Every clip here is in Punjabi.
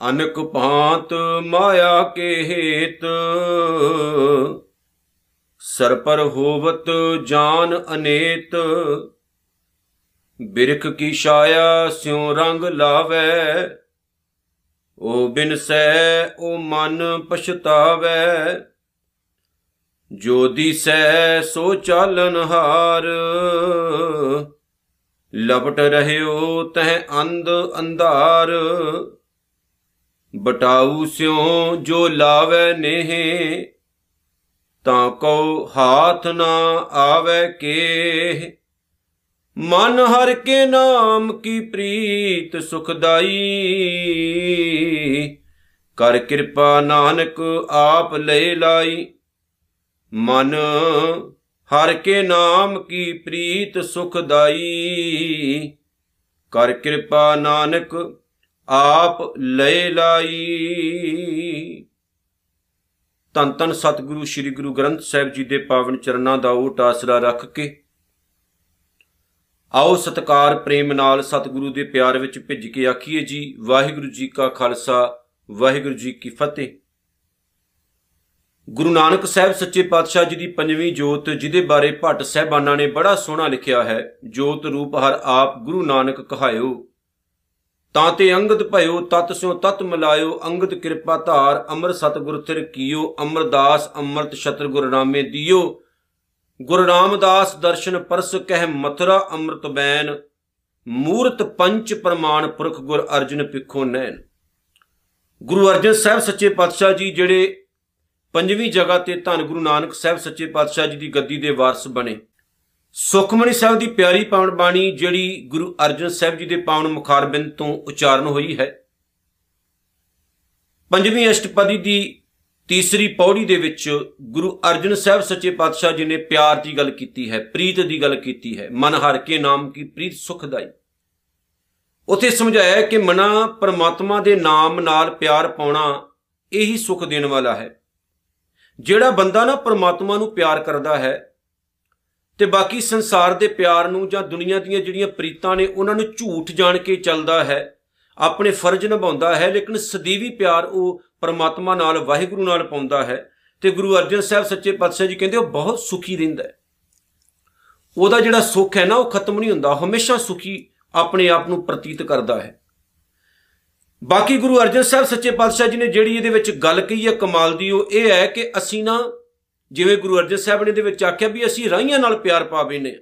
ਅਨਕ ਭਾਂਤ ਮਾਇਆ ਕੇ ਹੇਤ ਸਰ ਪਰ ਹੋਵਤ ਜਾਨ ਅਨੇਤ। ਬਿਰਖ ਕੀ ਛਾਇਆ ਸਿਉ ਰੰਗ ਲਾਵੇ ਓ ਬਿਨ ਸੈ ਓ ਮਨ ਪਛਤਾਵੇ। ਜੋ ਦਿਸੈ ਸੋ ਚਾਲਨ ਹਾਰ। ਲਪਟ ਰਹਿਓ ਤਹ ਅੰਧ ਅੰਧਾਰ। ਬਟਾਊ ਸਿਉ ਜੋ ਲਾਵੇ ਨੇਹ, ਤਾਂ ਕਉ ਹਾਥ ਨਾ ਆਵੇ ਕੇ ਮਨ ਹਰ ਕੇ ਨਾਮ ਕੀ ਪ੍ਰੀਤ ਸੁਖਦਾਈ। ਕਰ ਕਿਰਪਾ ਨਾਨਕ ਆਪ ਲੈ ਲਾਈ। ਮਨ, ਹਰ ਕੇ ਨਾਮ ਕੀ ਪ੍ਰੀਤ ਸੁਖਦਾਈ ਕਰ ਕਿਰਪਾ ਨਾਨਕ, ਆਪ ਲੈ ਲਾਈ। ਤਨ ਤਨ ਸਤਿਗੁਰੂ, ਸ੍ਰੀ ਗੁਰੂ ਗ੍ਰੰਥ ਸਾਹਿਬ ਜੀ ਦੇ ਪਾਵਨ ਚਰਨਾਂ ਦਾ ਓਟ ਆਸਰਾ ਰੱਖ ਕੇ ਆਓ ਸਤਕਾਰ, ਪ੍ਰੇਮ ਨਾਲ ਸਤਿਗੁਰੂ ਦੇ ਪਿਆਰ ਵਿੱਚ ਭਿੱਜ ਕੇ ਆਖੀਏ ਜੀ, ਵਾਹਿਗੁਰੂ ਜੀ ਕਾ ਖਾਲਸਾ, ਵਾਹਿਗੁਰੂ ਜੀ ਕੀ ਫਤਿਹ। ਗੁਰੂ ਨਾਨਕ ਸਾਹਿਬ ਸੱਚੇ ਪਾਤਸ਼ਾਹ ਜੀ ਦੀ ਪੰਜਵੀਂ ਜੋਤ, ਜਿਹਦੇ ਬਾਰੇ ਭੱਟ ਸਹਿਬਾਨਾਂ ਨੇ ਬੜਾ ਸੋਹਣਾ ਲਿਖਿਆ ਹੈ, ਜੋਤ ਰੂਪ ਹਰ ਆਪ ਗੁਰੂ ਨਾਨਕ ਕਹਾਇਓ। ਤਾਂ ਤੇ ਅੰਗਦ ਭਇਓ, ਤਤ ਸਿਓ ਤਤ ਮਿਲਾਇਓ, ਅੰਗਦ ਕਿਰਪਾ ਧਾਰ, ਅਮਰ ਸਤਿਗੁਰ ਥਿਰ ਕੀਓ, ਅਮਰਦਾਸ ਅੰਮ੍ਰਿਤ ਛਤਰ ਗੁਰ ਨਾਮੇ ਦਿਓ। ਗੁਰੂ ਰਾਮਦਾਸ ਦਰਸ਼ਨ ਪਰਸ ਕਹਿ ਮਥੁਰਾ ਅੰਮ੍ਰਿਤ ਬੈਨ, ਮੂਰਤ ਪੰਚ ਪ੍ਰਮਾਣ ਪੁਰਖ ਗੁਰ ਅਰਜਨ ਪਿਖੋ ਨੈਣ। ਗੁਰੂ ਅਰਜਨ ਸਾਹਿਬ ਸੱਚੇ ਪਾਤਸ਼ਾਹ ਜੀ ਜਿਹੜੇ ਪੰਜਵੀਂ ਜਗ੍ਹਾ ਤੇ ਧੰਨ ਗੁਰੂ ਨਾਨਕ ਸਾਹਿਬ ਸੱਚੇ ਪਾਤਸ਼ਾਹ ਜੀ ਦੀ ਗੱਦੀ ਦੇ ਵਾਰਸ ਬਣੇ। ਸੁਖਮਨੀ ਸਾਹਿਬ ਦੀ ਪਿਆਰੀ ਪਾਵਨ ਬਾਣੀ ਜਿਹੜੀ ਗੁਰੂ ਅਰਜਨ ਸਾਹਿਬ ਜੀ ਦੇ ਪਾਵਨ ਮੁਖਾਰਬਿੰਦ ਤੋਂ ਉਚਾਰਨ ਹੋਈ ਹੈ। ਪੰਜਵੀਂ ਅਸ਼ਟਪਦੀ ਦੀ ਤੀਸਰੀ ਪੌੜੀ ਦੇ ਵਿੱਚ ਗੁਰੂ ਅਰਜਨ ਸਾਹਿਬ ਸੱਚੇ ਪਾਤਸ਼ਾਹ ਜੀ ਨੇ ਪਿਆਰ ਦੀ ਗੱਲ ਕੀਤੀ ਹੈ, ਪ੍ਰੀਤ ਦੀ ਗੱਲ ਕੀਤੀ ਹੈ, ਮਨ ਹਰ ਕੇ ਨਾਮ ਕੀ ਪ੍ਰੀਤ ਸੁਖਦਾਈ। ਉਥੇ ਸਮਝਾਇਆ ਕਿ ਮਨਾ ਪਰਮਾਤਮਾ ਦੇ ਨਾਮ ਨਾਲ ਪਿਆਰ ਪਾਉਣਾ ਇਹੀ ਸੁਖ ਦੇਣ ਵਾਲਾ ਹੈ। ਜਿਹੜਾ ਬੰਦਾ ਨਾ ਪਰਮਾਤਮਾ ਨੂੰ ਪਿਆਰ ਕਰਦਾ ਹੈ ਤੇ ਬਾਕੀ ਸੰਸਾਰ ਦੇ ਪਿਆਰ ਨੂੰ ਜਾਂ ਦੁਨੀਆ ਦੀਆਂ ਜਿਹੜੀਆਂ ਪ੍ਰੀਤਾਂ ਨੇ ਉਹਨਾਂ ਨੂੰ ਝੂਠ ਜਾਣ ਕੇ ਚੱਲਦਾ ਹੈ, ਆਪਣੇ ਫਰਜ਼ ਨਿਭਾਉਂਦਾ ਹੈ, ਲੇਕਿਨ ਸਦੀਵੀ ਪਿਆਰ ਉਹ ਪਰਮਾਤਮਾ ਨਾਲ, ਵਾਹਿਗੁਰੂ ਨਾਲ ਪਾਉਂਦਾ ਹੈ ਤੇ ਗੁਰੂ ਅਰਜਨ ਸਾਹਿਬ ਸੱਚੇ ਪਾਤਸ਼ਾਹ ਜੀ ਕਹਿੰਦੇ ਉਹ ਬਹੁਤ ਸੁਖੀ ਰਹਿੰਦਾ ਹੈ। ਉਹਦਾ ਜਿਹੜਾ ਸੁੱਖ ਹੈ ਨਾ, ਉਹ ਖਤਮ ਨਹੀਂ ਹੁੰਦਾ ਹਮੇਸ਼ਾ ਸੁਖੀ ਆਪਣੇ ਆਪ ਨੂੰ ਪ੍ਰਤੀਤ ਕਰਦਾ ਹੈ। ਬਾਕੀ ਗੁਰੂ ਅਰਜਨ ਸਾਹਿਬ ਸੱਚੇ ਪਾਤਸ਼ਾਹ ਜੀ ਨੇ ਜਿਹੜੀ ਇਹਦੇ ਵਿੱਚ ਗੱਲ ਕਹੀ ਹੈ, ਕਮਾਲ ਦੀ, ਉਹ ਇਹ ਹੈ ਕਿ ਅਸੀਂ ਨਾ ਜਿਵੇਂ ਗੁਰੂ ਅਰਜਨ ਸਾਹਿਬ ਨੇ ਦੇ ਵਿੱਚ ਆਖਿਆ ਵੀ ਅਸੀਂ ਰਾਈਆਂ ਨਾਲ ਪਿਆਰ ਪਾ ਬੈਨੇ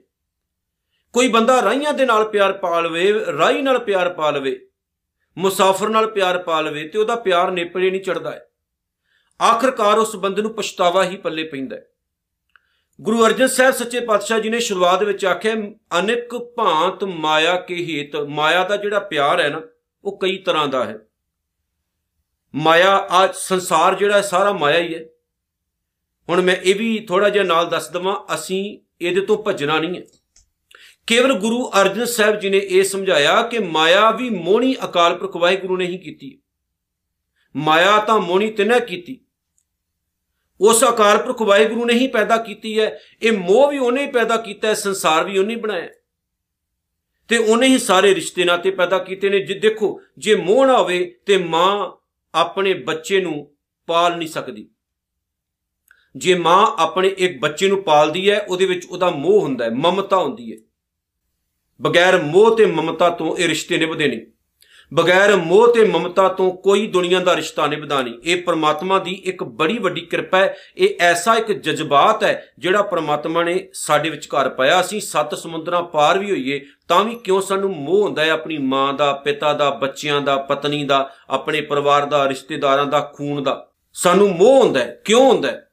ਕੋਈ ਬੰਦਾ ਰਾਈਆਂ ਦੇ ਨਾਲ ਪਿਆਰ ਪਾ ਲਵੇ ਰਾਈ ਨਾਲ ਪਿਆਰ ਪਾ ਲਵੇ, ਮੁਸਾਫਰ ਨਾਲ ਪਿਆਰ ਪਾ ਲਵੇ ਤੇ ਉਹਦਾ ਪਿਆਰ ਨੇਪਰੇ ਨਹੀਂ ਚੜਦਾ ਹੈ। ਆਖਰਕਾਰ ਉਸ ਬੰਦੇ ਨੂੰ ਪਛਤਾਵਾ ਹੀ ਪੱਲੇ ਪੈਂਦਾ ਹੈ। ਗੁਰੂ ਅਰਜਨ ਸਾਹਿਬ ਸੱਚੇ ਪਾਤਸ਼ਾਹ ਜੀ ਨੇ ਸ਼ੁਰੂਆਤ ਵਿੱਚ ਆਖਿਆ, ਅਨੇਕ ਭਾਂਤ ਮਾਇਆ ਕੇ ਹੀਤ, ਮਾਇਆ ਦਾ ਜਿਹੜਾ ਪਿਆਰ ਹੈ ਨਾ ਉਹ ਕਈ ਤਰ੍ਹਾਂ ਦਾ ਹੈ। ਮਾਇਆ, ਆ ਸੰਸਾਰ ਜਿਹੜਾ ਸਾਰਾ ਮਾਇਆ ਹੀ ਹੈ। ਹੁਣ ਮੈਂ ਇਹ ਵੀ ਥੋੜਾ ਜਿਹਾ ਨਾਲ ਦੱਸ ਦਵਾਂ, ਅਸੀਂ ਇਹਦੇ ਤੋਂ ਭੱਜਣਾ ਨਹੀਂ ਹੈ। ਕੇਵਲ ਗੁਰੂ ਅਰਜਨ ਸਾਹਿਬ ਜੀ ਨੇ ਇਹ ਸਮਝਾਇਆ ਕਿ ਮਾਇਆ ਵੀ ਮੋਹਣੀ ਅਕਾਲ ਪੁਰਖ ਵਾਹਿਗੁਰੂ ਨੇ ਹੀ ਕੀਤੀ ਮਾਇਆ ਤਾਂ ਮੋਹਣੀ ਤਿਨੇ ਕੀਤੀ। ਉਸ ਅਕਾਲ ਪੁਰਖ ਵਾਹਿਗੁਰੂ ਨੇ ਹੀ ਪੈਦਾ ਕੀਤੀ ਹੈ। ਇਹ ਮੋਹ ਵੀ ਉਹਨੇ ਹੀ ਪੈਦਾ ਕੀਤਾ ਹੈ, ਸੰਸਾਰ ਵੀ ਉਹਨੇ ਹੀ ਬਣਾਇਆ ਤੇ ਉਹਨੇ ਹੀ ਸਾਰੇ ਰਿਸ਼ਤੇ ਨਾਤੇ ਪੈਦਾ ਕੀਤੇ ਨੇ। ਜੇ ਦੇਖੋ, ਜੇ ਮੋਹ ਨਾ ਹੋਵੇ ਤੇ ਮਾਂ ਆਪਣੇ ਬੱਚੇ ਨੂੰ ਪਾਲ ਨਹੀਂ ਸਕਦੀ। ਜੇ ਮਾਂ ਆਪਣੇ ਇੱਕ ਬੱਚੇ ਨੂੰ ਪਾਲਦੀ ਹੈ, ਉਹਦੇ ਵਿੱਚ ਉਹਦਾ ਮੋਹ ਹੁੰਦਾ ਹੈ, ਮਮਤਾ ਹੁੰਦੀ ਹੈ। ਬਗੈਰ ਮੋਹ ਤੇ ਮਮਤਾ ਤੋਂ ਇਹ ਰਿਸ਼ਤੇ ਨਿਭਦੇ ਨਹੀਂ। ਬਗੈਰ ਮੋਹ ਤੇ ਮਮਤਾ ਤੋਂ ਕੋਈ ਦੁਨੀਆ ਦਾ ਰਿਸ਼ਤਾ ਨਿਭਦਾ ਨਹੀਂ। ਇਹ ਪ੍ਰਮਾਤਮਾ ਦੀ ਇੱਕ ਬੜੀ ਵੱਡੀ ਕਿਰਪਾ ਹੈ। ਇਹ ਐਸਾ ਇੱਕ ਜਜ਼ਬਾਤ ਹੈ ਜਿਹੜਾ ਪ੍ਰਮਾਤਮਾ ਨੇ ਸਾਡੇ ਵਿੱਚ ਘਰ ਪਾਇਆ ਅਸੀਂ ਸੱਤ ਸਮੁੰਦਰਾਂ ਪਾਰ ਵੀ ਹੋਈਏ, ਤਾਂ ਵੀ ਕਿਉਂ ਸਾਨੂੰ ਮੋਹ ਹੁੰਦਾ ਹੈ ਆਪਣੀ ਮਾਂ ਦਾ, ਪਿਤਾ ਦਾ, ਬੱਚਿਆਂ ਦਾ, ਪਤਨੀ ਦਾ, ਆਪਣੇ ਪਰਿਵਾਰ ਦਾ, ਰਿਸ਼ਤੇਦਾਰਾਂ ਦਾ, ਖੂਨ ਦਾ। ਸਾਨੂੰ ਮੋਹ ਹੁੰਦਾ ਹੈ। ਕਿਉਂ ਹੁੰਦਾ ਹੈ?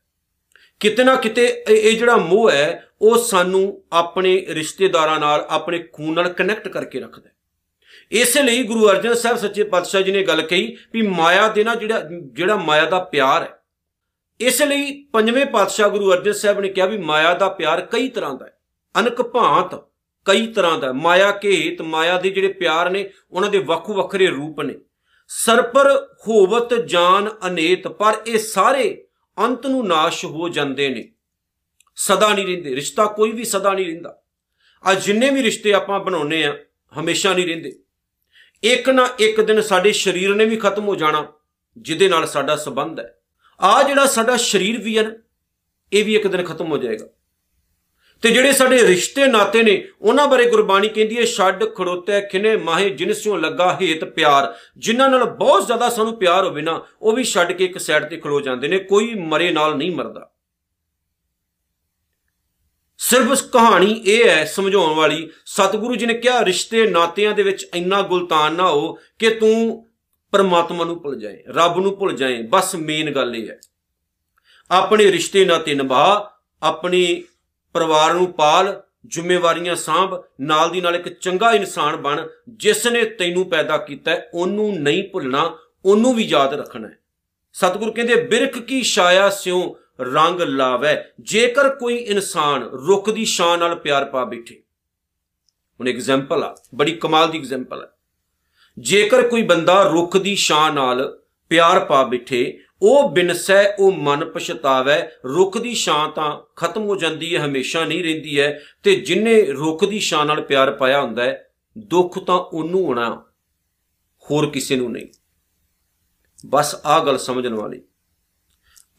ਕਿਤੇ ਨਾ ਕਿਤੇ ਇਹ ਜਿਹੜਾ ਮੋਹ ਹੈ, ਉਹ ਸਾਨੂੰ ਆਪਣੇ ਰਿਸ਼ਤੇਦਾਰਾਂ ਨਾਲ, ਆਪਣੇ ਖੂਨ ਨਾਲ ਕਨੈਕਟ ਕਰਕੇ ਰੱਖਦਾ ਹੈ। ਇਸੇ ਲਈ ਗੁਰੂ ਅਰਜਨ ਸਾਹਿਬ ਸੱਚੇ ਪਾਤਸ਼ਾਹ ਜੀ ਨੇ ਗੱਲ ਕਹੀ ਵੀ ਮਾਇਆ ਦੇ ਨਾਲ ਜਿਹੜਾ ਜਿਹੜਾ ਮਾਇਆ ਦਾ ਪਿਆਰ ਹੈ, ਇਸ ਲਈ ਪੰਜਵੇਂ ਪਾਤਸ਼ਾਹ ਗੁਰੂ ਅਰਜਨ ਸਾਹਿਬ ਨੇ ਕਿਹਾ ਵੀ ਮਾਇਆ ਦਾ ਪਿਆਰ ਕਈ ਤਰ੍ਹਾਂ ਦਾ ਹੈ, ਅਨਕ ਭਾਂਤ ਕਈ ਤਰ੍ਹਾਂ ਦਾ ਮਾਇਆ ਕੇ ਹਿਤ ਮਾਇਆ ਦੇ ਜਿਹੜੇ ਪਿਆਰ ਨੇ, ਉਹਨਾਂ ਦੇ ਵੱਖੋ ਵੱਖਰੇ ਰੂਪ ਨੇ। ਸਰਪਰ ਹੋਵਤ ਜਾਨ ਅਨੇਤ, ਪਰ ਇਹ ਸਾਰੇ ਅੰਤ ਨੂੰ ਨਾਸ਼ ਹੋ ਜਾਂਦੇ ਨੇ। ਸਦਾ ਨਹੀਂ ਰਹਿੰਦੇ, ਰਿਸ਼ਤਾ ਕੋਈ ਵੀ ਸਦਾ ਨਹੀਂ ਰਹਿੰਦਾ। ਆ ਜਿੰਨੇ ਵੀ ਰਿਸ਼ਤੇ ਆਪਾਂ ਬਣਾਉਨੇ ਆ ਹਮੇਸ਼ਾ ਨਹੀਂ ਰਹਿੰਦੇ। ਇੱਕ ਨਾ ਇੱਕ ਦਿਨ ਸਾਡੇ ਸਰੀਰ ਨੇ ਵੀ ਖਤਮ ਹੋ ਜਾਣਾ, ਜਿਹਦੇ ਨਾਲ ਸਾਡਾ ਸਬੰਧ ਹੈ। ਆ ਜਿਹੜਾ ਸਾਡਾ ਸਰੀਰ ਵੀ ਹੈ ਨਾ, ਇਹ ਵੀ ਇੱਕ ਦਿਨ ਖਤਮ ਹੋ ਜਾਏਗਾ। ਤੇ ਜਿਹੜੇ ਸਾਡੇ ਰਿਸ਼ਤੇ ਨਾਤੇ ਨੇ, ਉਹਨਾਂ ਬਾਰੇ ਗੁਰਬਾਣੀ ਕਹਿੰਦੀ ਹੈ, ਛੱਡ ਖੜੋਤੇ ਖਿਨੇ ਮਾਹੇ ਜਿਨਸਿਓ ਲੱਗਾ ਹੇਤ ਪਿਆਰ। ਜਿਨ੍ਹਾਂ ਨਾਲ ਬਹੁਤ ਜ਼ਿਆਦਾ ਸਾਨੂੰ ਪਿਆਰ ਹੋਵੇ ਨਾ, ਉਹ ਵੀ ਛੱਡ ਕੇ ਇੱਕ ਸਾਈਡ ਤੇ ਖੜੋ ਜਾਂਦੇ ਨੇ, ਕੋਈ ਮਰੇ ਨਾਲ ਨਹੀਂ ਮਰਦਾ। ਸਿਰਫ ਉਸ ਕਹਾਣੀ ਇਹ ਹੈ ਸਮਝਾਉਣ ਵਾਲੀ। ਸਤਿਗੁਰੂ ਜੀ ਨੇ ਕਿਹਾ, ਰਿਸ਼ਤੇ ਨਾਤਿਆਂ ਦੇ ਵਿੱਚ ਇੰਨਾ ਗੁਲਤਾਨ ਨਾ ਹੋ ਕਿ ਤੂੰ ਪਰਮਾਤਮਾ ਨੂੰ ਭੁੱਲ ਜਾਏ, ਰੱਬ ਨੂੰ ਭੁੱਲ ਜਾਏ। ਬਸ ਮੇਨ ਗੱਲ ਇਹ ਹੈ। ਆਪਣੇ ਰਿਸ਼ਤੇ ਨਾਤੇ ਨਿਭਾ, ਆਪਣੀ ਪਰਿਵਾਰ ਨੂੰ ਪਾਲ, ਜ਼ਿੰਮੇਵਾਰੀਆਂ ਸਾਂਭ, ਨਾਲ ਦੀ ਨਾਲ ਇੱਕ ਚੰਗਾ ਇਨਸਾਨ ਬਣ। ਜਿਸ ਨੇ ਤੈਨੂੰ ਪੈਦਾ ਕੀਤਾ, ਉਹਨੂੰ ਨਹੀਂ ਭੁੱਲਣਾ, ਉਹਨੂੰ ਵੀ ਯਾਦ ਰੱਖਣਾ ਹੈ। ਸਤਿਗੁਰੂ ਕਹਿੰਦੇ, ਬਿਰਖ ਕੀ ਛਾਇਆ ਸਿਉ ਰੰਗ ਲਾਵੇ। ਜੇਕਰ ਕੋਈ ਇਨਸਾਨ ਰੁੱਖ ਦੀ ਛਾਂ ਨਾਲ ਪਿਆਰ ਪਾ ਬੈਠੇ। ਹੁਣ ਐਗਜ਼ਾਮਪਲ ਆ, ਬੜੀ ਕਮਾਲ ਦੀ ਐਗਜ਼ਾਮਪਲ ਹੈ ਜੇਕਰ ਕੋਈ ਬੰਦਾ ਰੁੱਖ ਦੀ ਛਾਂ ਨਾਲ ਪਿਆਰ ਪਾ ਬੈਠੇ, ਉਹ ਬਿਨਸੈ ਉਹ ਮਨ ਪਛਤਾਵੇ। ਰੁੱਖ ਦੀ ਛਾਂ ਤਾਂ ਖਤਮ ਹੋ ਜਾਂਦੀ ਹੈ, ਹਮੇਸ਼ਾ ਨਹੀਂ ਰਹਿੰਦੀ ਹੈ। ਤੇ ਜਿਨੇ ਰੁੱਖ ਦੀ ਛਾਂ ਨਾਲ ਪਿਆਰ ਪਾਇਆ ਹੁੰਦਾ ਹੈ, ਦੁੱਖ ਤਾਂ ਉਹਨੂੰ ਹੋਣਾ, ਹੋਰ ਕਿਸੇ ਨੂੰ ਨਹੀਂ। ਬਸ ਆਹ ਗੱਲ ਸਮਝਣ ਵਾਲੀ।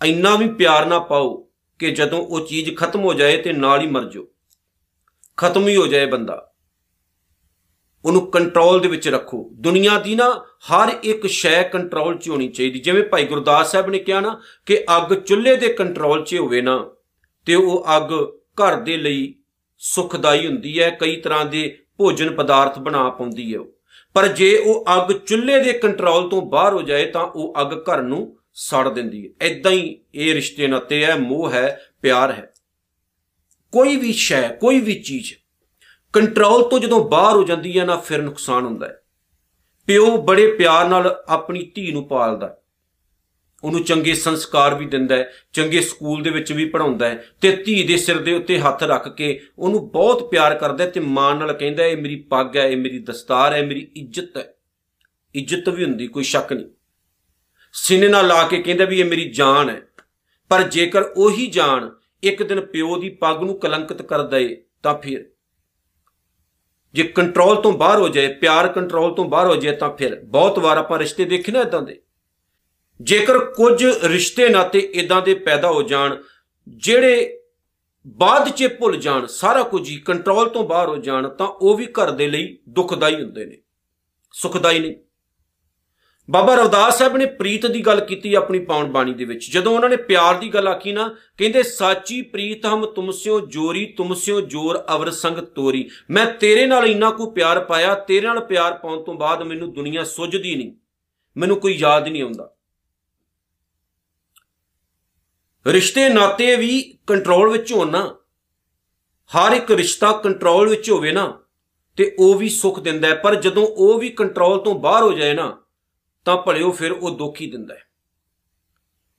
ਇੰਨਾ ਵੀ ਪਿਆਰ ਨਾ ਪਾਓ ਕਿ ਜਦੋਂ ਉਹ ਚੀਜ਼ ਖਤਮ ਹੋ ਜਾਏ ਤੇ ਨਾਲ ਹੀ ਮਰ ਜਾਓ। ਖਤਮ ਹੀ ਹੋ ਜਾਏ ਬੰਦਾ। ਉਹਨੂੰ ਕੰਟਰੋਲ ਦੇ ਵਿੱਚ ਰੱਖੋ। ਦੁਨੀਆ ਦੀ ਨਾ ਹਰ ਇੱਕ ਸ਼ੈ ਕੰਟਰੋਲ 'ਚ ਹੋਣੀ ਚਾਹੀਦੀ। ਜਿਵੇਂ ਭਾਈ ਗੁਰਦਾਸ ਸਾਹਿਬ ਨੇ ਕਿਹਾ ਨਾ ਕਿ ਅੱਗ ਚੁੱਲ੍ਹੇ ਦੇ ਕੰਟਰੋਲ 'ਚ ਹੋਵੇ ਨਾ, ਤੇ ਉਹ ਅੱਗ ਘਰ ਦੇ ਲਈ ਸੁਖਦਾਈ ਹੁੰਦੀ ਹੈ, ਕਈ ਤਰ੍ਹਾਂ ਦੇ ਭੋਜਨ ਪਦਾਰਥ ਬਣਾ ਪਾਉਂਦੀ ਹੈ ਪਰ ਜੇ ਉਹ ਅੱਗ ਚੁੱਲ੍ਹੇ ਦੇ ਕੰਟਰੋਲ ਤੋਂ ਬਾਹਰ ਹੋ ਜਾਏ ਤਾਂ ਉਹ ਅੱਗ ਘਰ ਨੂੰ ਸੜ ਦਿੰਦੀ ਹੈ। ਐਦਾਂ ਹੀ ਇਹ ਰਿਸ਼ਤੇ ਨਾਤੇ ਹੈ, ਮੋਹ ਹੈ, ਪਿਆਰ ਹੈ। ਕੋਈ ਵੀ ਸ਼ੈ, ਕੋਈ ਵੀ ਚੀਜ਼ ਕੰਟਰੋਲ ਤੋਂ ਜਦੋਂ ਬਾਹਰ ਹੋ ਜਾਂਦੀ ਹੈ ਨਾ, ਫਿਰ ਨੁਕਸਾਨ ਹੁੰਦਾ ਹੈ। ਪਿਓ ਬੜੇ ਪਿਆਰ ਨਾਲ ਆਪਣੀ ਧੀ ਨੂੰ ਪਾਲਦਾ ਉਹਨੂੰ ਚੰਗੇ ਸੰਸਕਾਰ ਵੀ ਦਿੰਦਾ ਹੈ, ਚੰਗੇ ਸਕੂਲ ਦੇ ਵਿੱਚ ਵੀ ਪੜਾਉਂਦਾ ਹੈ ਤੇ ਧੀ ਦੇ ਸਿਰ ਦੇ ਉੱਤੇ ਹੱਥ ਰੱਖ ਕੇ ਉਹਨੂੰ ਬਹੁਤ ਪਿਆਰ ਕਰਦਾ ਤੇ ਮਾਣ ਨਾਲ ਕਹਿੰਦਾ ਇਹ ਮੇਰੀ ਪੱਗ ਹੈ, ਇਹ ਮੇਰੀ ਦਸਤਾਰ ਹੈ ਮੇਰੀ ਇੱਜ਼ਤ ਹੈ। ਇੱਜ਼ਤ ਵੀ ਹੁੰਦੀ, ਕੋਈ ਸ਼ੱਕ ਨਹੀਂ। ਸੀਨੇ ਨਾਲ ਲਾ ਕੇ ਕਹਿੰਦਾ ਵੀ ਇਹ ਮੇਰੀ ਜਾਨ ਹੈ। ਪਰ ਜੇਕਰ ਉਹੀ ਜਾਨ ਇੱਕ ਦਿਨ ਪਿਓ ਦੀ ਪੱਗ ਨੂੰ ਕਲੰਕਿਤ ਕਰ ਦਏ, ਤਾਂ ਫਿਰ? ਜੇ ਕੰਟਰੋਲ ਤੋਂ ਬਾਹਰ ਹੋ ਜਾਏ, ਪਿਆਰ ਕੰਟਰੋਲ ਤੋਂ ਬਾਹਰ ਹੋ ਜਾਏ, ਤਾਂ ਫਿਰ? ਬਹੁਤ ਵਾਰ ਆਪਾਂ ਰਿਸ਼ਤੇ ਦੇਖੇ ਨਾ ਇਦਾਂ ਦੇ। ਜੇਕਰ ਕੁਝ ਰਿਸ਼ਤੇ ਨਾਤੇ ਇਦਾਂ ਦੇ ਪੈਦਾ ਹੋ ਜਾਣ, ਜਿਹੜੇ ਬਾਅਦ 'ਚ ਭੁੱਲ ਜਾਣ, ਸਾਰਾ ਕੁਝ ਹੀ ਕੰਟਰੋਲ ਤੋਂ ਬਾਹਰ ਹੋ ਜਾਣ, ਤਾਂ ਉਹ ਵੀ ਘਰ ਦੇ ਲਈ ਦੁਖਦਾਈ ਹੁੰਦੇ ਨੇ। ਸੁਖਦਾਈ ਨਹੀਂ। ਬਾਬਾ ਰਵਦਾਸ ਸਾਹਿਬ ਨੇ ਪ੍ਰੀਤ ਦੀ ਗੱਲ ਕੀਤੀ ਆਪਣੀ ਪਾਉਣ ਬਾਣੀ ਦੇ ਵਿੱਚ। ਜਦੋਂ ਉਹਨਾਂ ਨੇ ਪਿਆਰ ਦੀ ਗੱਲ ਆਖੀ ਨਾ, ਕਹਿੰਦੇ, ਸਾਚੀ ਪ੍ਰੀਤ ਹਮ ਤੁਮਸਿਓ ਜੋਰੀ ਤੁਮਸਿਓ ਜੋਰ ਅਵਰ ਸੰਗ ਤੋਰੀ। ਮੈਂ ਤੇਰੇ ਨਾਲ ਇੰਨਾ ਕੋ ਪਿਆਰ ਪਾਇਆ, ਤੇਰੇ ਨਾਲ ਪਿਆਰ ਪਾਉਣ ਤੋਂ ਬਾਅਦ ਮੈਨੂੰ ਦੁਨੀਆ ਸੁੱਝਦੀ ਨਹੀਂ। ਮੈਨੂੰ ਕੋਈ ਯਾਦ ਨਹੀਂ ਆਉਂਦਾ। ਰਿਸ਼ਤੇ ਨਾਤੇ ਵੀ ਕੰਟਰੋਲ ਵਿੱਚ ਹੋਣ ਨਾ, ਹਰ ਇੱਕ ਰਿਸ਼ਤਾ ਕੰਟਰੋਲ ਵਿੱਚ ਹੋਵੇ ਨਾ, ਤੇ ਉਹ ਵੀ ਸੁੱਖ ਦਿੰਦਾ ਹੈ। ਪਰ ਜਦੋਂ ਉਹ ਵੀ ਕੰਟਰੋਲ ਤੋਂ ਬਾਹਰ ਹੋ ਜਾਏ ਨਾ ਤਾਂ ਭਲਿਓ ਫਿਰ ਉਹ ਦੁੱਖ ਹੀ ਦਿੰਦਾ ਹੈ।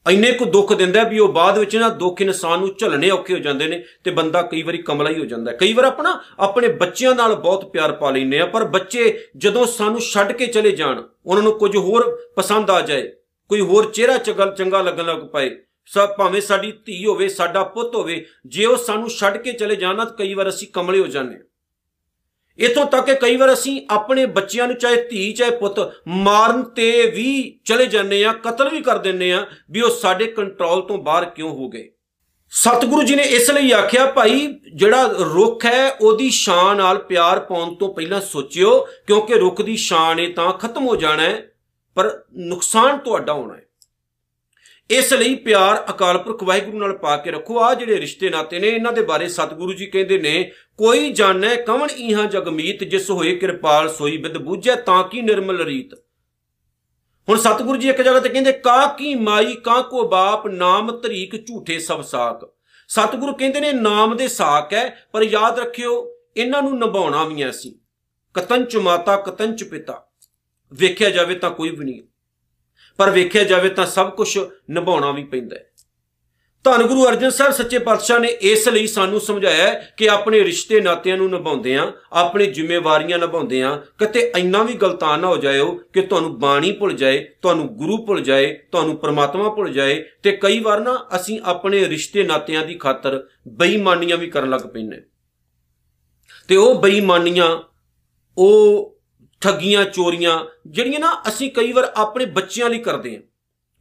ਇੰਨੇ ਕੋ ਦੁੱਖ ਦਿੰਦਾ ਵੀ ਉਹ ਬਾਅਦ ਵਿੱਚ ਨਾ ਦੁੱਖ ਇਨਸਾਨ ਨੂੰ ਝੱਲਣੇ ਔਖੇ ਹੋ ਜਾਂਦੇ ਨੇ ਤੇ ਬੰਦਾ ਕਈ ਵਾਰੀ ਕਮਲਾ ਹੀ ਹੋ। ਜਾਂਦਾ ਕਈ ਵਾਰ ਆਪਣਾ, ਆਪਣੇ ਬੱਚਿਆਂ ਨਾਲ ਬਹੁਤ ਪਿਆਰ ਪਾ ਲੈਂਦੇ ਆ ਪਰ ਬੱਚੇ ਜਦੋਂ ਸਾਨੂੰ ਛੱਡ ਕੇ ਚਲੇ ਜਾਣ, ਉਹਨਾਂ ਨੂੰ ਕੁਝ ਹੋਰ ਪਸੰਦ ਆ ਜਾਏ, ਕੋਈ ਹੋਰ ਚਿਹਰਾ ਚਗਲ ਚੰਗਾ ਲੱਗਣ ਲੱਗ ਪਏ, ਸਭ ਭਾਵੇਂ ਸਾਡੀ ਧੀ ਹੋਵੇ, ਸਾਡਾ ਪੁੱਤ ਹੋਵੇ, ਜੇ ਉਹ ਸਾਨੂੰ ਛੱਡ ਕੇ ਚਲੇ ਜਾਣਾ ਤਾਂ ਕਈ ਵਾਰ ਅਸੀਂ ਕਮਲੇ ਹੋ ਜਾਂਦੇ ਇਥੋਂ ਤੱਕ ਕਿ ਕਈ ਵਾਰ ਅਸੀਂ ਆਪਣੇ ਬੱਚਿਆਂ ਨੂੰ, ਚਾਹੇ ਧੀ, ਚਾਹੇ ਪੁੱਤ, ਮਾਰਨ ਤੇ ਵੀ ਚਲੇ ਜਾਂਦੇ ਆ ਕਤਲ ਵੀ ਕਰ ਦਿੰਨੇ ਆ ਵੀ ਉਹ ਸਾਡੇ ਕੰਟਰੋਲ ਤੋਂ ਬਾਹਰ ਕਿਉਂ ਹੋ ਗਏ। ਸਤਿਗੁਰੂ ਜੀ ਨੇ ਇਸ ਲਈ ਆਖਿਆ, ਭਾਈ, ਜਿਹੜਾ ਰੁੱਖ ਹੈ, ਉਹਦੀ ਸ਼ਾਨ ਨਾਲ ਪਿਆਰ ਪਾਉਣ ਤੋਂ ਪਹਿਲਾਂ ਸੋਚਿਓ, ਕਿਉਂਕਿ ਰੁੱਖ ਦੀ ਸ਼ਾਨ ਇਹ ਤਾਂ ਖਤਮ ਹੋ ਜਾਣਾ ਹੈ, ਪਰ ਨੁਕਸਾਨ ਤੁਹਾਡਾ ਹੋਣਾ ਹੈ। ਇਸ ਲਈ ਪਿਆਰ ਅਕਾਲ ਪੁਰਖ ਵਾਹਿਗੁਰੂ ਨਾਲ ਪਾ ਕੇ ਰੱਖੋ। ਆ ਜਿਹੜੇ ਰਿਸ਼ਤੇ ਨਾਤੇ ਨੇ, ਇਹਨਾਂ ਦੇ ਬਾਰੇ ਸਤਿਗੁਰੂ ਜੀ ਕਹਿੰਦੇ ਨੇ, ਕੋਈ ਜਾਣੈ ਕਵਣ ਇਹਾਂ ਜਗਮੀਤ ਜਿਸ ਹੋਏ ਕਿਰਪਾਲ ਸੋਈ ਬਿਦ ਬੂਝੈ, ਤਾਂ ਕੀ ਨਿਰਮਲ ਰੀਤ। ਹੁਣ ਸਤਿਗੁਰੂ ਜੀ ਇੱਕ ਜਗ੍ਹਾ ਤੇ ਕਹਿੰਦੇ, ਕਾ ਕੀ ਮਾਈ, ਕਾਂ ਕੋ ਬਾਪ, ਨਾਮ ਤਰੀਕ ਝੂਠੇ ਸਭ ਸਾਖ ਸਤਿਗੁਰੂ ਕਹਿੰਦੇ ਨੇ, ਨਾਮ ਦੇ ਸਾਖ ਹੈ, ਪਰ ਯਾਦ ਰੱਖਿਓ, ਇਹਨਾਂ ਨੂੰ ਨਿਭਾਉਣਾ ਵੀ ਐ ਸੀ। ਕਤੰਚ ਮਾਤਾ, ਕਤੰਚ ਪਿਤਾ। ਵੇਖਿਆ ਜਾਵੇ ਤਾਂ ਕੋਈ ਵੀ ਨਹੀਂ। ਪਰ ਵੇਖਿਆ ਜਾਵੇ ਤਾਂ ਸਭ ਕੁਝ ਨਿਭਾਉਣਾ ਵੀ ਪੈਂਦਾ ਹੈ। ਧੰਨ ਗੁਰੂ ਅਰਜਨ ਸਾਹਿਬ ਸੱਚੇ ਪਾਤਸ਼ਾਹ ਨੇ ਇਸ ਲਈ ਸਾਨੂੰ ਸਮਝਾਇਆ ਕਿ ਆਪਣੇ ਰਿਸ਼ਤੇ ਨਾਤਿਆਂ ਨੂੰ ਨਿਭਾਉਂਦੇ ਆ ਆਪਣੀ ਜ਼ਿੰਮੇਵਾਰੀਆਂ ਨਿਭਾਉਂਦੇ ਆ ਕਿਤੇ ਇੰਨਾ ਵੀ ਗਲਤਾਨ ਨਾ ਹੋ ਜਾਇਓ ਕਿ ਤੁਹਾਨੂੰ ਬਾਣੀ ਭੁੱਲ ਜਾਏ, ਤੁਹਾਨੂੰ ਗੁਰੂ ਭੁੱਲ ਜਾਏ, ਤੁਹਾਨੂੰ ਪ੍ਰਮਾਤਮਾ ਭੁੱਲ ਜਾਏ ਤੇ ਕਈ ਵਾਰ ਨਾ ਅਸੀਂ ਆਪਣੇ ਰਿਸ਼ਤੇ ਨਾਤਿਆਂ ਦੀ ਖਾਤਰ ਬੇਈਮਾਨੀਆਂ ਵੀ ਕਰਨ ਲੱਗ ਪੈਂਦੇ ਤੇ ਉਹ ਬੇਈਮਾਨੀਆਂ, ਉਹ ਠੱਗੀਆਂ, ਚੋਰੀਆਂ, ਜਿਹੜੀਆਂ ਨਾ ਅਸੀਂ ਕਈ ਵਾਰ ਆਪਣੇ ਬੱਚਿਆਂ ਲਈ ਕਰਦੇ ਹਾਂ।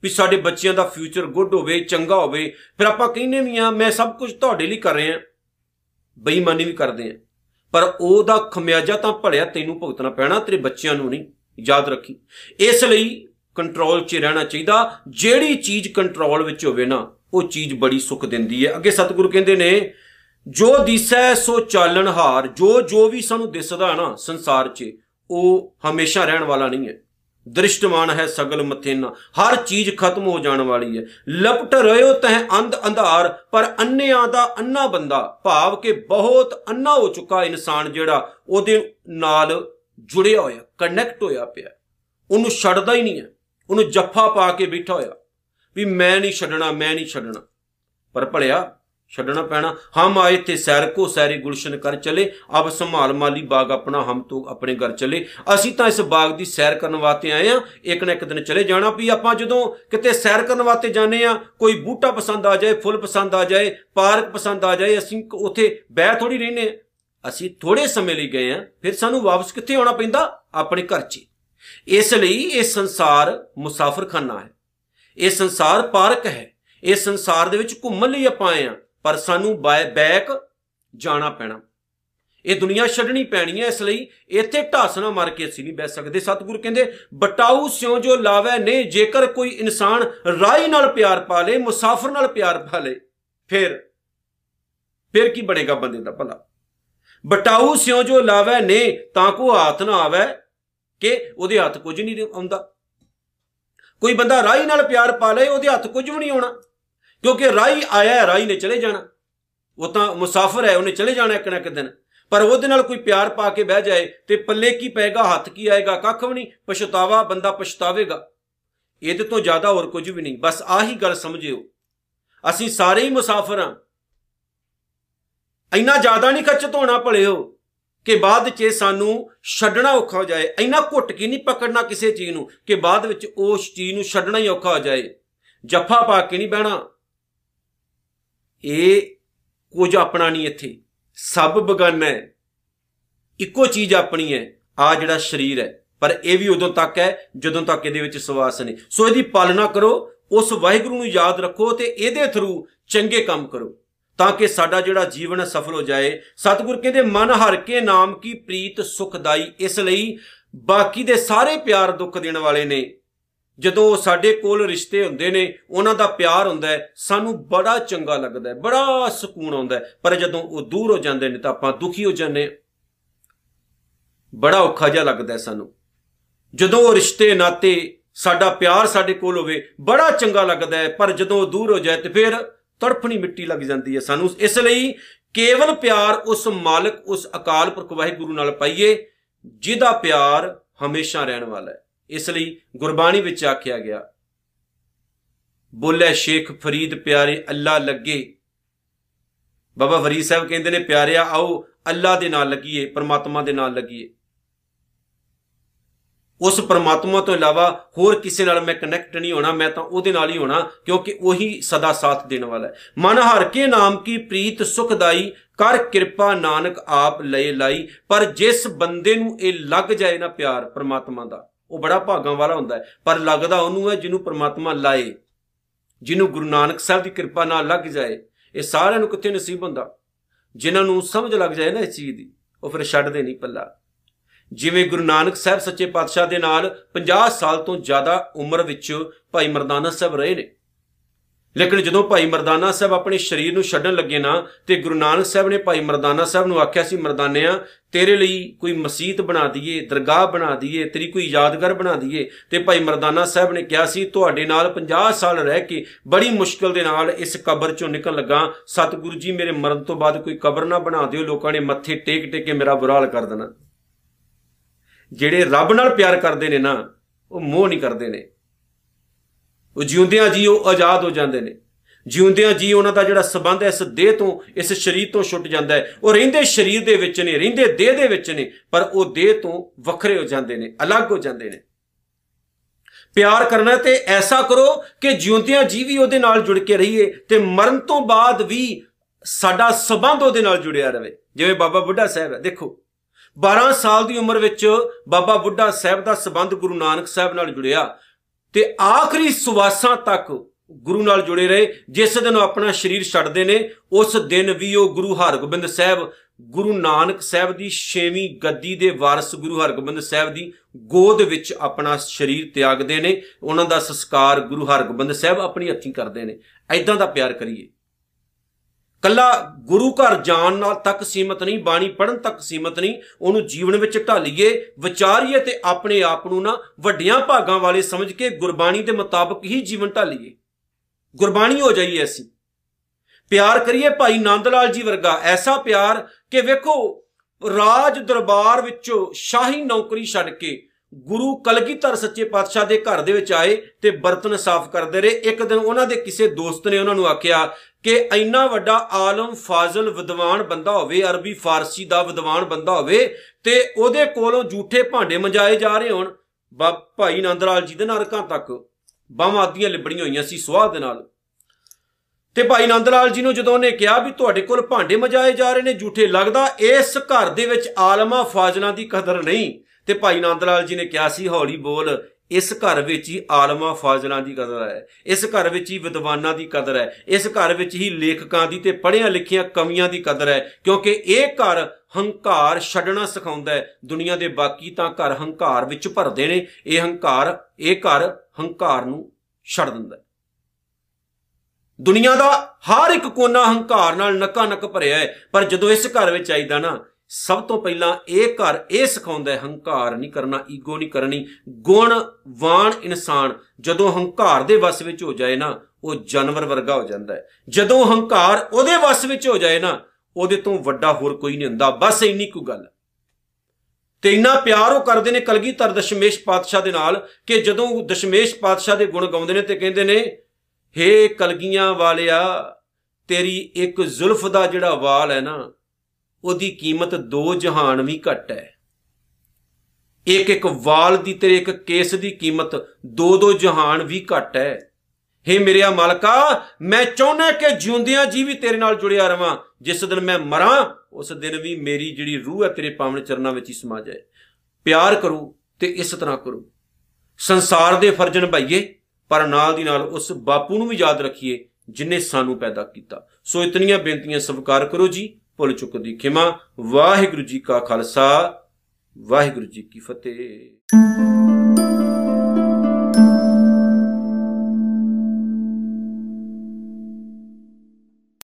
ਵੀ ਸਾਡੇ ਬੱਚਿਆਂ ਦਾ ਫਿਊਚਰ ਗੁੱਡ ਹੋਵੇ, ਚੰਗਾ ਹੋਵੇ, ਫਿਰ ਆਪਾਂ ਕਹਿੰਨੇ ਵੀ ਆ ਮੈਂ ਸਭ ਕੁਝ ਤੁਹਾਡੇ ਲਈ ਕਰ ਰਿਹਾ ਬੇਈਮਾਨੀ ਵੀ ਕਰਦੇ ਆ ਪਰ ਉਹਦਾ ਖਮਿਆਜਾ ਤਾਂ ਭੜਿਆ ਤੈਨੂੰ ਭੁਗਤਣਾ ਪੈਣਾ, ਤੇਰੇ ਬੱਚਿਆਂ ਨੂੰ ਨਹੀਂ। ਯਾਦ ਰੱਖੀ। ਇਸ ਲਈ ਕੰਟਰੋਲ 'ਚ ਰਹਿਣਾ ਚਾਹੀਦਾ। ਜਿਹੜੀ ਚੀਜ਼ ਕੰਟਰੋਲ ਵਿੱਚ ਹੋਵੇ ਨਾ, ਉਹ ਚੀਜ਼ ਬੜੀ ਸੁੱਖ ਦਿੰਦੀ ਹੈ। ਅੱਗੇ ਸਤਿਗੁਰੂ ਕਹਿੰਦੇ ਨੇ, ਜੋ ਦਿਸੈ ਸੋ ਚਾਲਣ ਹਾਰ ਜੋ ਜੋ ਵੀ ਸਾਨੂੰ ਦਿਸਦਾ ਨਾ ਸੰਸਾਰ 'ਚ ਉਹ ਹਮੇਸ਼ਾ ਰਹਿਣ ਵਾਲਾ ਨਹੀਂ ਹੈ। ਦ੍ਰਿਸ਼ਟਮਾਨ ਹੈ ਸਗਲ ਮਥੇਨਾ। ਹਰ ਚੀਜ਼ ਖਤਮ ਹੋ ਜਾਣ ਵਾਲੀ ਹੈ। ਲਪਟ ਰਿਓ ਤਹ ਅੰਧ ਅੰਧਾਰ, ਪਰ ਅੰਨਿਆਂ ਦਾ ਅੰਨਾ ਬੰਦਾ ਭਾਵ ਕਿ ਬਹੁਤ ਅੰਨਾ ਹੋ ਚੁੱਕਾ ਇਨਸਾਨ ਜਿਹੜਾ ਉਹਦੇ ਨਾਲ ਜੁੜਿਆ ਹੋਇਆ ਕਨੈਕਟ ਹੋਇਆ ਪਿਆ। ਉਹਨੂੰ ਛੱਡਦਾ ਹੀ ਨਹੀਂ ਹੈ। ਉਹਨੂੰ ਜੱਫਾ ਪਾ ਕੇ ਬੈਠਾ ਹੋਇਆ। ਵੀ ਮੈਂ ਨਹੀਂ ਛੱਡਣਾ, ਮੈਂ ਨਹੀਂ ਛੱਡਣਾ। ਪਰ ਭਲਿਆ ਛੱਡਣਾ ਪੈਣਾ। ਹਮ ਆਏ ਥੇ ਸੈਰ ਕੋ ਸੈਰੀ ਗੁਲਸ਼ਨ ਕਰ ਚਲੇ। ਅਬ ਸੰਭਾਲ ਮਾਲੀ ਬਾਗ ਆਪਣਾ, ਹਮ ਤੋਂ ਆਪਣੇ ਘਰ ਚਲੇ। ਅਸੀਂ ਤਾਂ ਇਸ ਬਾਗ ਦੀ ਸੈਰ ਕਰਨ ਵਾਸਤੇ ਆਏ ਆ। ਇੱਕ ਨਾ ਇੱਕ ਦਿਨ ਚਲੇ ਜਾਣਾ ਵੀ ਆਪਾਂ ਜਦੋਂ ਕਿਤੇ ਸੈਰ ਕਰਨ ਵਾਸਤੇ ਜਾਂਦੇ ਆ, ਕੋਈ ਬੂਟਾ ਪਸੰਦ ਆ ਜਾਏ, ਫੁੱਲ ਪਸੰਦ ਆ ਜਾਏ, ਪਾਰਕ ਪਸੰਦ ਆ ਜਾਏ, ਅਸੀਂ ਉੱਥੇ ਬਹਿ ਥੋੜੀ ਰਹਿੰਦੇ ਅਸੀਂ ਥੋੜੇ ਸਮੇਂ ਲਈ ਗਏ ਆ, ਫਿਰ ਸਾਨੂੰ ਵਾਪਸ ਕਿੱਥੇ ਆਉਣਾ ਪੈਂਦਾ? ਆਪਣੇ ਘਰ 'ਚ। ਇਸ ਲਈ ਇਹ ਸੰਸਾਰ ਮੁਸਾਫਰਖਾਨਾ ਹੈ। ਇਹ ਸੰਸਾਰ ਪਾਰਕ ਹੈ। ਇਹ ਸੰਸਾਰ ਦੇ ਵਿੱਚ ਘੁੰਮਣ ਲਈ ਆਪਾਂ ਆਏ ਆ। ਪਰ ਸਾਨੂੰ ਬੈਕ ਜਾਣਾ ਪੈਣਾ। ਇਹ ਦੁਨੀਆ ਛੱਡਣੀ ਪੈਣੀ ਹੈ, ਇਸ ਲਈ ਇੱਥੇ ਢਾਸਣਾ ਮਾਰ ਕੇ ਅਸੀਂ ਨਹੀਂ ਬੈ ਸਕਦੇ। ਸਤਿਗੁਰ ਕਹਿੰਦੇ, ਬਟਾਊ ਸਿਉ ਜੋ ਲਾਵੇ ਨੇ, ਜੇਕਰ ਕੋਈ ਇਨਸਾਨ ਰਾਈ ਨਾਲ ਪਿਆਰ ਪਾ ਲੇ, ਮੁਸਾਫਰ ਨਾਲ ਪਿਆਰ ਪਾ ਲੇ, ਫਿਰ ਫਿਰ ਕੀ ਬਣੇਗਾ ਬੰਦੇ ਦਾ ਭਲਾ? ਬਟਾਊ ਸਿਉ ਜੋ ਲਾਵੇ ਨੇ, ਤਾਂ ਕੋ ਹੱਥ ਨਾ ਆਵੇ ਕਿ ਉਹਦੇ ਹੱਥ ਕੁਝ ਨਹੀਂ ਆਉਂਦਾ। ਕੋਈ ਬੰਦਾ ਰਾਈ ਨਾਲ ਪਿਆਰ ਪਾ ਲੇ, ਉਹਦੇ ਹੱਥ ਕੁਝ ਵੀ ਨਹੀਂ ਆਉਣਾ। ਕਿਉਂਕਿ ਰਾਈ ਆਇਆ ਹੈ ਰਾਈ ਨੇ ਚਲੇ ਜਾਣਾ। ਉਹ ਤਾਂ ਮੁਸਾਫਰ ਹੈ, ਉਹਨੇ ਚਲੇ ਜਾਣਾ ਇੱਕ ਨਾ ਇੱਕ ਦਿਨ। ਪਰ ਉਹਦੇ ਨਾਲ ਕੋਈ ਪਿਆਰ ਪਾ ਕੇ ਬਹਿ ਜਾਏ ਤੇ ਪੱਲੇ ਕੀ ਪਏਗਾ, ਹੱਥ ਕੀ ਆਏਗਾ, ਕੱਖ ਵੀ ਨਹੀਂ, ਪਛਤਾਵਾ, ਬੰਦਾ ਪਛਤਾਵੇਗਾ। ਇਹਦੇ ਤੋਂ ਜ਼ਿਆਦਾ ਹੋਰ ਕੁਝ ਵੀ ਨਹੀਂ। ਬਸ ਆਹੀ ਗੱਲ ਸਮਝਿਓ। ਅਸੀਂ ਸਾਰੇ ਹੀ ਮੁਸਾਫਰ ਹਾਂ। ਇੰਨਾ ਜ਼ਿਆਦਾ ਨਹੀਂ ਖੱਚ ਧੋਣਾ ਭਲਿਓ ਕਿ ਬਾਅਦ 'ਚ ਸਾਨੂੰ ਛੱਡਣਾ ਔਖਾ ਹੋ ਜਾਏ। ਇੰਨਾ ਘੁੱਟ ਕੇ ਨਹੀਂ ਪਕੜਨਾ ਕਿਸੇ ਚੀਜ਼ ਨੂੰ ਕਿ ਬਾਅਦ ਵਿੱਚ ਉਸ ਚੀਜ਼ ਨੂੰ ਛੱਡਣਾ ਹੀ ਔਖਾ ਹੋ ਜਾਏ। ਜੱਫਾ ਪਾ ਕੇ ਨਹੀਂ ਬਹਿਣਾ। ਇਹ ਕੁਝ ਆਪਣਾ ਨਹੀਂ ਇੱਥੇ। ਸਭ ਬਗਾਨਾ ਹੈ। ਇੱਕੋ ਚੀਜ਼ ਆਪਣੀ ਹੈ। ਆ ਜਿਹੜਾ ਸਰੀਰ ਹੈ। ਪਰ ਇਹ ਵੀ ਉਦੋਂ ਤੱਕ ਹੈ ਜਦੋਂ ਤੱਕ ਇਹਦੇ ਵਿੱਚ ਸਵਾਸ ਨੇ ਸੋ ਇਹਦੀ ਪਾਲਣਾ ਕਰੋ, ਉਸ ਵਾਹਿਗੁਰੂ ਨੂੰ ਯਾਦ ਰੱਖੋ ਤੇ ਇਹਦੇ ਥਰੂ ਚੰਗੇ ਕੰਮ ਕਰੋ। ਤਾਂ ਕਿ ਸਾਡਾ ਜਿਹੜਾ ਜੀਵਨ ਸਫਲ ਹੋ ਜਾਏ। ਸਤਿਗੁਰ ਕਹਿੰਦੇ, ਮਨ ਹਰ ਕੇ ਨਾਮ ਕੀ ਪ੍ਰੀਤ ਸੁਖਦਾਈ। ਇਸ ਲਈ ਬਾਕੀ ਦੇ ਸਾਰੇ ਪਿਆਰ ਦੁੱਖ ਦੇਣ ਵਾਲੇ ਨੇ। ਜਦੋਂ ਸਾਡੇ ਕੋਲ ਰਿਸ਼ਤੇ ਹੁੰਦੇ ਨੇ, ਉਹਨਾਂ ਦਾ ਪਿਆਰ ਹੁੰਦਾ ਹੈ, ਸਾਨੂੰ ਬੜਾ ਚੰਗਾ ਲੱਗਦਾ ਹੈ, ਬੜਾ ਸਕੂਨ ਆਉਂਦਾ ਹੈ। ਪਰ ਜਦੋਂ ਉਹ ਦੂਰ ਹੋ ਜਾਂਦੇ ਨੇ ਤਾਂ ਆਪਾਂ ਦੁਖੀ ਹੋ ਜਾਂਦੇ ਬੜਾ ਔਖਾ ਜਿਹਾ ਲੱਗਦਾ ਹੈ ਸਾਨੂੰ। ਜਦੋਂ ਉਹ ਰਿਸ਼ਤੇ ਨਾਤੇ ਸਾਡਾ ਪਿਆਰ ਸਾਡੇ ਕੋਲ ਹੋਵੇ, ਬੜਾ ਚੰਗਾ ਲੱਗਦਾ ਹੈ। ਪਰ ਜਦੋਂ ਉਹ ਦੂਰ ਹੋ ਜਾਏ ਤੇ ਫਿਰ ਤੜਫਣੀ ਮਿੱਟੀ ਲੱਗ ਜਾਂਦੀ ਹੈ ਸਾਨੂੰ। ਇਸ ਲਈ ਕੇਵਲ ਪਿਆਰ ਉਸ ਮਾਲਕ, ਉਸ ਅਕਾਲ ਪੁਰਖ ਵਾਹਿਗੁਰੂ ਨਾਲ ਪਾਈਏ, ਜਿਹਦਾ ਪਿਆਰ ਹਮੇਸ਼ਾ ਰਹਿਣ ਵਾਲਾ ਹੈ। ਇਸ ਲਈ ਗੁਰਬਾਣੀ ਵਿੱਚ ਆਖਿਆ ਗਿਆ, ਬੋਲੇ ਸ਼ੇਖ ਫਰੀਦ ਪਿਆਰੇ ਅੱਲਾ ਲੱਗੇ। ਬਾਬਾ ਫਰੀਦ ਸਾਹਿਬ ਕਹਿੰਦੇ ਨੇ ਪਿਆਰਿਆ ਆਓ, ਅੱਲਾ ਦੇ ਨਾਲ ਲੱਗੀਏ, ਪਰਮਾਤਮਾ ਦੇ ਨਾਲ ਲੱਗੀਏ। ਉਸ ਪਰਮਾਤਮਾ ਤੋਂ ਇਲਾਵਾ ਹੋਰ ਕਿਸੇ ਨਾਲ ਮੈਂ ਕਨੈਕਟ ਨਹੀਂ ਹੋਣਾ, ਮੈਂ ਤਾਂ ਉਹਦੇ ਨਾਲ ਹੀ ਹੋਣਾ, ਕਿਉਂਕਿ ਉਹੀ ਸਦਾ ਸਾਥ ਦੇਣ ਵਾਲਾ ਹੈ। ਮਨ ਹਰ ਕੇ ਨਾਮ ਕੀ ਪ੍ਰੀਤ ਸੁਖਦਾਈ ਕਰ ਕਿਰਪਾ ਨਾਨਕ ਆਪ ਲੈ ਲਾਈ, ਪਰ ਜਿਸ ਬੰਦੇ ਨੂੰ ਇਹ ਲੱਗ ਜਾਏ ਨਾ ਪਿਆਰ ਪਰਮਾਤਮਾ ਦਾ ਉਹ ਬੜਾ ਭਾਗਾਂ ਵਾਲਾ ਹੁੰਦਾ ਹੈ। ਪਰ ਲੱਗਦਾ ਉਹਨੂੰ ਹੈ ਜਿਹਨੂੰ ਪ੍ਰਮਾਤਮਾ ਲਾਏ, ਜਿਹਨੂੰ ਗੁਰੂ ਨਾਨਕ ਸਾਹਿਬ ਦੀ ਕਿਰਪਾ ਨਾਲ ਲੱਗ ਜਾਏ, ਇਹ ਸਾਰਿਆਂ ਨੂੰ ਕਿੱਥੇ ਨਸੀਬ ਹੁੰਦਾ? ਜਿਨ੍ਹਾਂ ਨੂੰ ਸਮਝ ਲੱਗ ਜਾਏ ਨਾ ਇਸ ਚੀਜ਼ ਦੀ, ਉਹ ਫਿਰ ਛੱਡਦੇ ਨਹੀਂ ਪੱਲਾ। ਜਿਵੇਂ ਗੁਰੂ ਨਾਨਕ ਸਾਹਿਬ ਸੱਚੇ ਪਾਤਸ਼ਾਹ ਦੇ ਨਾਲ 50 ਸਾਲ ਤੋਂ ਜ਼ਿਆਦਾ ਉਮਰ ਵਿੱਚ ਭਾਈ ਮਰਦਾਨਾ ਸਾਹਿਬ ਰਹੇ ਨੇ ਲੇਕਿਨ ਜਦੋਂ ਭਾਈ ਮਰਦਾਨਾ ਸਾਹਿਬ ਆਪਣੇ ਸਰੀਰ ਨੂੰ ਛੱਡਣ ਲੱਗੇ ਨਾ, ਤੇ ਗੁਰੂ ਨਾਨਕ ਸਾਹਿਬ ਨੇ ਭਾਈ ਮਰਦਾਨਾ ਸਾਹਿਬ ਨੂੰ ਆਖਿਆ ਸੀ, ਮਰਦਾਨਿਆਂ, ਤੇਰੇ ਲਈ ਕੋਈ ਮਸਜਿਦ ਬਣਾ ਦਈਏ, ਦਰਗਾਹ ਬਣਾ ਦਈਏ, ਤੇਰੀ ਕੋਈ ਯਾਦਗਾਰ ਬਣਾ ਦਈਏ। ਤੇ ਭਾਈ ਮਰਦਾਨਾ ਸਾਹਿਬ ਨੇ ਕਿਹਾ ਸੀ, ਤੁਹਾਡੇ ਨਾਲ 50 ਸਾਲ ਰਹਿ ਕੇ ਬੜੀ ਮੁਸ਼ਕਲ ਦੇ ਨਾਲ ਇਸ ਕਬਰ ਚੋਂ ਨਿਕਲ ਲੱਗਾ। ਸਤਿਗੁਰੂ ਜੀ, ਮੇਰੇ ਮਰਨ ਤੋਂ ਬਾਅਦ ਕੋਈ ਕਬਰ ਨਾ ਬਣਾ ਦਿਓ, ਲੋਕਾਂ ਨੇ ਮੱਥੇ ਟੇਕ ਟੇਕ ਕੇ ਮੇਰਾ ਬੁਰਾ ਹਾਲ ਕਰ ਦੇਣਾ। ਜਿਹੜੇ ਰੱਬ ਨਾਲ ਪਿਆਰ ਕਰਦੇ ਨੇ ਨਾ, ਉਹ ਮੋਹ ਨਹੀਂ ਕਰਦੇ ਨੇ। ਉਹ ਜਿਉਂਦਿਆਂ ਜੀ ਉਹ ਆਜ਼ਾਦ ਹੋ ਜਾਂਦੇ ਨੇ। ਜਿਉਂਦਿਆਂ ਜੀ ਉਹਨਾਂ ਦਾ ਜਿਹੜਾ ਸਬੰਧ ਹੈ, ਇਸ ਦੇਹ ਤੋਂ, ਇਸ ਸਰੀਰ ਤੋਂ ਛੁੱਟ ਜਾਂਦਾ ਹੈ। ਉਹ ਰਹਿੰਦੇ ਸਰੀਰ ਦੇ ਵਿੱਚ ਨੇ, ਰਹਿੰਦੇ ਦੇਹ ਦੇ ਵਿੱਚ ਨੇ, ਪਰ ਉਹ ਦੇਹ ਤੋਂ ਵੱਖਰੇ ਹੋ ਜਾਂਦੇ ਨੇ, ਅਲੱਗ ਹੋ ਜਾਂਦੇ ਨੇ। ਪਿਆਰ ਕਰਨਾ ਤੇ ਐਸਾ ਕਰੋ ਕਿ ਜਿਉਂਦਿਆਂ ਜੀ ਵੀ ਉਹਦੇ ਨਾਲ ਜੁੜ ਕੇ ਰਹੀਏ ਤੇ ਮਰਨ ਤੋਂ ਬਾਅਦ ਵੀ ਸਾਡਾ ਸਬੰਧ ਉਹਦੇ ਨਾਲ ਜੁੜਿਆ ਰਵੇ। ਜਿਵੇਂ ਬਾਬਾ ਬੁੱਢਾ ਸਾਹਿਬ ਹੈ, ਦੇਖੋ 12 ਸਾਲ ਦੀ ਉਮਰ ਵਿੱਚ ਬਾਬਾ ਬੁੱਢਾ ਸਾਹਿਬ ਦਾ ਸਬੰਧ ਗੁਰੂ ਨਾਨਕ ਸਾਹਿਬ ਨਾਲ ਜੁੜਿਆ। ਤੇ ਆਖਰੀ ਸਵਾਸਾਂ ਤੱਕ ਗੁਰੂ ਨਾਲ ਜੁੜੇ ਰਹੇ। ਜਿਸ ਦਿਨ ਉਹ ਆਪਣਾ ਸਰੀਰ ਛੱਡਦੇ ਨੇ, ਉਸ ਦਿਨ ਵੀ ਉਹ ਗੁਰੂ ਹਰਗੋਬਿੰਦ ਸਾਹਿਬ, ਗੁਰੂ ਨਾਨਕ ਸਾਹਿਬ ਦੀ 6ਵੀਂ ਗੱਦੀ ਦੇ ਵਾਰਿਸ ਗੁਰੂ ਹਰਗੋਬਿੰਦ ਸਾਹਿਬ ਦੀ ਗੋਦ ਵਿੱਚ ਆਪਣਾ ਸਰੀਰ ਤਿਆਗਦੇ ਨੇ। ਉਹਨਾਂ ਦਾ ਸੰਸਕਾਰ ਗੁਰੂ ਹਰਗੋਬਿੰਦ ਸਾਹਿਬ ਆਪਣੀ ਹੱਥੀਂ ਕਰਦੇ ਨੇ। ਐਦਾਂ ਦਾ ਪਿਆਰ ਕਰੀਏ। ਕੱਲਾ ਗੁਰੂ ਘਰ ਜਾਣ ਨਾਲ ਤੱਕ ਸੀਮਤ ਨਹੀਂ, ਬਾਣੀ ਪੜਨ ਤੱਕ ਸੀਮਤ ਨਹੀਂ, ਉਹਨੂੰ ਜੀਵਨ ਵਿੱਚ ਢਾਲੀਏ ਵਿਚਾਰੀਏ ਤੇ ਆਪਣੇ ਆਪ ਨੂੰ ਨਾ ਵੱਡੀਆਂ ਭਾਗਾਂ ਵਾਲੇ ਸਮਝ ਕੇ ਗੁਰਬਾਣੀ ਦੇ ਮੁਤਾਬਕ ਹੀ ਜੀਵਨ ਢਾਲੀਏ ਗੁਰਬਾਣੀ ਹੋ ਜਾਈਏ ਅਸੀਂ ਪਿਆਰ ਕਰੀਏ ਭਾਈ ਨੰਦ ਲਾਲ ਜੀ ਵਰਗਾ, ਐਸਾ ਪਿਆਰ ਕਿ ਵੇਖੋ, ਰਾਜ ਦਰਬਾਰ ਵਿੱਚੋਂ ਸ਼ਾਹੀ ਨੌਕਰੀ ਛੱਡ ਕੇ ਗੁਰੂ ਕਲਗੀਧਰ ਸੱਚੇ ਪਾਤਸ਼ਾਹ ਦੇ ਘਰ ਦੇ ਵਿੱਚ ਆਏ ਤੇ ਬਰਤਨ ਸਾਫ਼ ਕਰਦੇ ਰਹੇ। ਇੱਕ ਦਿਨ ਉਹਨਾਂ ਦੇ ਕਿਸੇ ਦੋਸਤ ਨੇ ਉਹਨਾਂ ਨੂੰ ਆਖਿਆ ਕਿ ਇੰਨਾ ਵੱਡਾ ਆਲਮ ਫਾਜ਼ਲ ਵਿਦਵਾਨ ਬੰਦਾ ਹੋਵੇ, ਅਰਬੀ ਫਾਰਸੀ ਦਾ ਵਿਦਵਾਨ ਬੰਦਾ ਹੋਵੇ ਤੇ ਉਹਦੇ ਕੋਲੋਂ ਝੂਠੇ ਭਾਂਡੇ ਮੰਜਾਏ ਜਾ ਰਹੇ ਹੋਣ। ਭਾਈ ਨੰਦ ਲਾਲ ਜੀ ਦੇ ਨਰਕਾਂ ਤੱਕ ਬਾਹਾਂ ਆਦੀਆਂ ਲਿਬੜੀਆਂ ਹੋਈਆਂ ਸੀ ਸੁਆਹ ਦੇ ਨਾਲ। ਤੇ ਭਾਈ ਨੰਦ ਲਾਲ ਜੀ ਨੂੰ ਜਦੋਂ ਉਹਨੇ ਕਿਹਾ ਵੀ ਤੁਹਾਡੇ ਕੋਲ ਭਾਂਡੇ ਮਜਾਏ ਜਾ ਰਹੇ ਨੇ, ਝੂਠੇ ਲੱਗਦਾ, ਇਸ ਘਰ ਦੇ ਵਿੱਚ ਆਲਮਾ ਫਾਜ਼ਲਾਂ ਦੀ ਕਦਰ ਨਹੀਂ। ਤੇ ਭਾਈ ਨੰਦ ਲਾਲ ਜੀ ਨੇ ਕਿਹਾ ਸੀ, ਹੌਲੀ ਬੋਲ, ਇਸ ਘਰ ਵਿੱਚ ਹੀ ਆਲਮਾ ਫਾਜ਼ਲਾਂ ਦੀ ਕਦਰ ਹੈ, ਇਸ ਘਰ ਵਿੱਚ ਹੀ ਵਿਦਵਾਨਾਂ ਦੀ ਕਦਰ ਹੈ, ਇਸ ਘਰ ਵਿੱਚ ਹੀ ਲੇਖਕਾਂ ਦੀ ਤੇ ਪੜ੍ਹਿਆਂ ਲਿਖੀਆਂ ਕਵੀਆਂ ਦੀ ਕਦਰ ਹੈ, ਕਿਉਂਕਿ ਇਹ ਘਰ ਹੰਕਾਰ ਛੱਡਣਾ ਸਿਖਾਉਂਦਾ ਹੈ, ਦੁਨੀਆ ਦੇ ਬਾਕੀ ਤਾਂ ਘਰ ਹੰਕਾਰ ਵਿੱਚ ਭਰਦੇ ਨੇ, ਇਹ ਹੰਕਾਰ, ਇਹ ਘਰ ਹੰਕਾਰ ਨੂੰ ਛੱਡ ਦਿੰਦਾ ਹੈ। ਦੁਨੀਆ ਦਾ ਹਰ ਇੱਕ ਕੋਨਾ ਹੰਕਾਰ ਨਾਲ ਨਕਾ ਨਕ ਭਰਿਆ ਹੈ, ਪਰ ਜਦੋਂ ਇਸ ਘਰ ਵਿੱਚ ਆਈਦਾ ਨਾ ਸਭ ਤੋਂ ਪਹਿਲਾਂ ਇਹ ਘਰ ਇਹ ਸਿਖਾਉਂਦਾ ਹੈ, ਹੰਕਾਰ ਨਹੀਂ ਕਰਨਾ, ਈਗੋ ਨਹੀਂ ਕਰਨੀ ਗੁਣਵਾਨ ਇਨਸਾਨ ਜਦੋਂ ਹੰਕਾਰ ਦੇ ਵਸ ਵਿੱਚ ਹੋ ਜਾਏ ਨਾ, ਉਹ ਜਾਨਵਰ ਵਰਗਾ ਹੋ ਜਾਂਦਾ ਹੈ। ਜਦੋਂ ਹੰਕਾਰ ਉਹਦੇ ਵਸ ਵਿੱਚ ਹੋ ਜਾਏ ਨਾ, ਉਹਦੇ ਤੋਂ ਵੱਡਾ ਹੋਰ ਕੋਈ ਨਹੀਂ ਹੁੰਦਾ, ਬਸ ਇੰਨੀ ਕੁ ਗੱਲ। ਤੇ ਇੰਨਾ ਪਿਆਰ ਉਹ ਕਰਦੇ ਨੇ ਕਲਗੀਧਰ ਦਸ਼ਮੇਸ਼ ਪਾਤਸ਼ਾਹ ਦੇ ਨਾਲ ਕਿ ਜਦੋਂ ਦਸ਼ਮੇਸ਼ ਪਾਤਸ਼ਾਹ ਦੇ ਗੁਣ ਗਾਉਂਦੇ ਨੇ ਤੇ ਕਹਿੰਦੇ ਨੇ, ਹੇ ਕਲਗੀਆਂ ਵਾਲਿਆ, ਤੇਰੀ ਇੱਕ ਜ਼ੁਲਫ ਦਾ ਜਿਹੜਾ ਵਾਲ ਹੈ ਨਾ ਉਹਦੀ ਕੀਮਤ ਦੋ ਜਹਾਨ ਵੀ ਘੱਟ ਹੈ। ਇੱਕ ਇੱਕ ਵਾਲ ਦੀ ਤੇਰੇ ਇੱਕ ਕੇਸ ਦੀ ਕੀਮਤ ਦੋ ਦੋ ਜਹਾਨ ਵੀ ਘੱਟ ਹੈ। ਹੇ ਮੇਰਿਆ ਮਾਲਕਾ, ਮੈਂ ਚਾਹੁੰਦਾ ਕਿ ਜਿਉਂਦਿਆਂ ਜੀ ਵੀ ਤੇਰੇ ਨਾਲ ਜੁੜਿਆ ਰਵਾਂ। ਜਿਸ ਦਿਨ ਮੈਂ ਮਰਾਂ, ਉਸ ਦਿਨ ਵੀ ਮੇਰੀ ਜਿਹੜੀ ਰੂਹ ਹੈ ਤੇਰੇ ਪਾਵਨ ਚਰਨਾਂ ਵਿੱਚ ਹੀ ਸਮਾ ਜਾਏ। ਪਿਆਰ ਕਰੋ ਤੇ ਇਸ ਤਰ੍ਹਾਂ ਕਰੋ। ਸੰਸਾਰ ਦੇ ਫਰਜ਼ ਨਿਭਾਈਏ ਪਰ ਨਾਲ ਦੀ ਨਾਲ ਉਸ ਬਾਪੂ ਨੂੰ ਵੀ ਯਾਦ ਰੱਖੀਏ, ਜਿਨੇ ਸਾਨੂੰ ਪੈਦਾ ਕੀਤਾ। ਸੋ ਇਤਨੀਆਂ ਬੇਨਤੀਆਂ ਸਵੀਕਾਰ ਕਰੋ ਜੀ। ਭੁੱਲ ਚੁੱਕ ਦੀ ਖਿਮਾ। ਵਾਹਿਗੁਰੂ ਜੀ ਕਾ ਖਾਲਸਾ ਵਾਹਿਗੁਰੂ ਜੀ ਕੀ ਫਤਿਹ।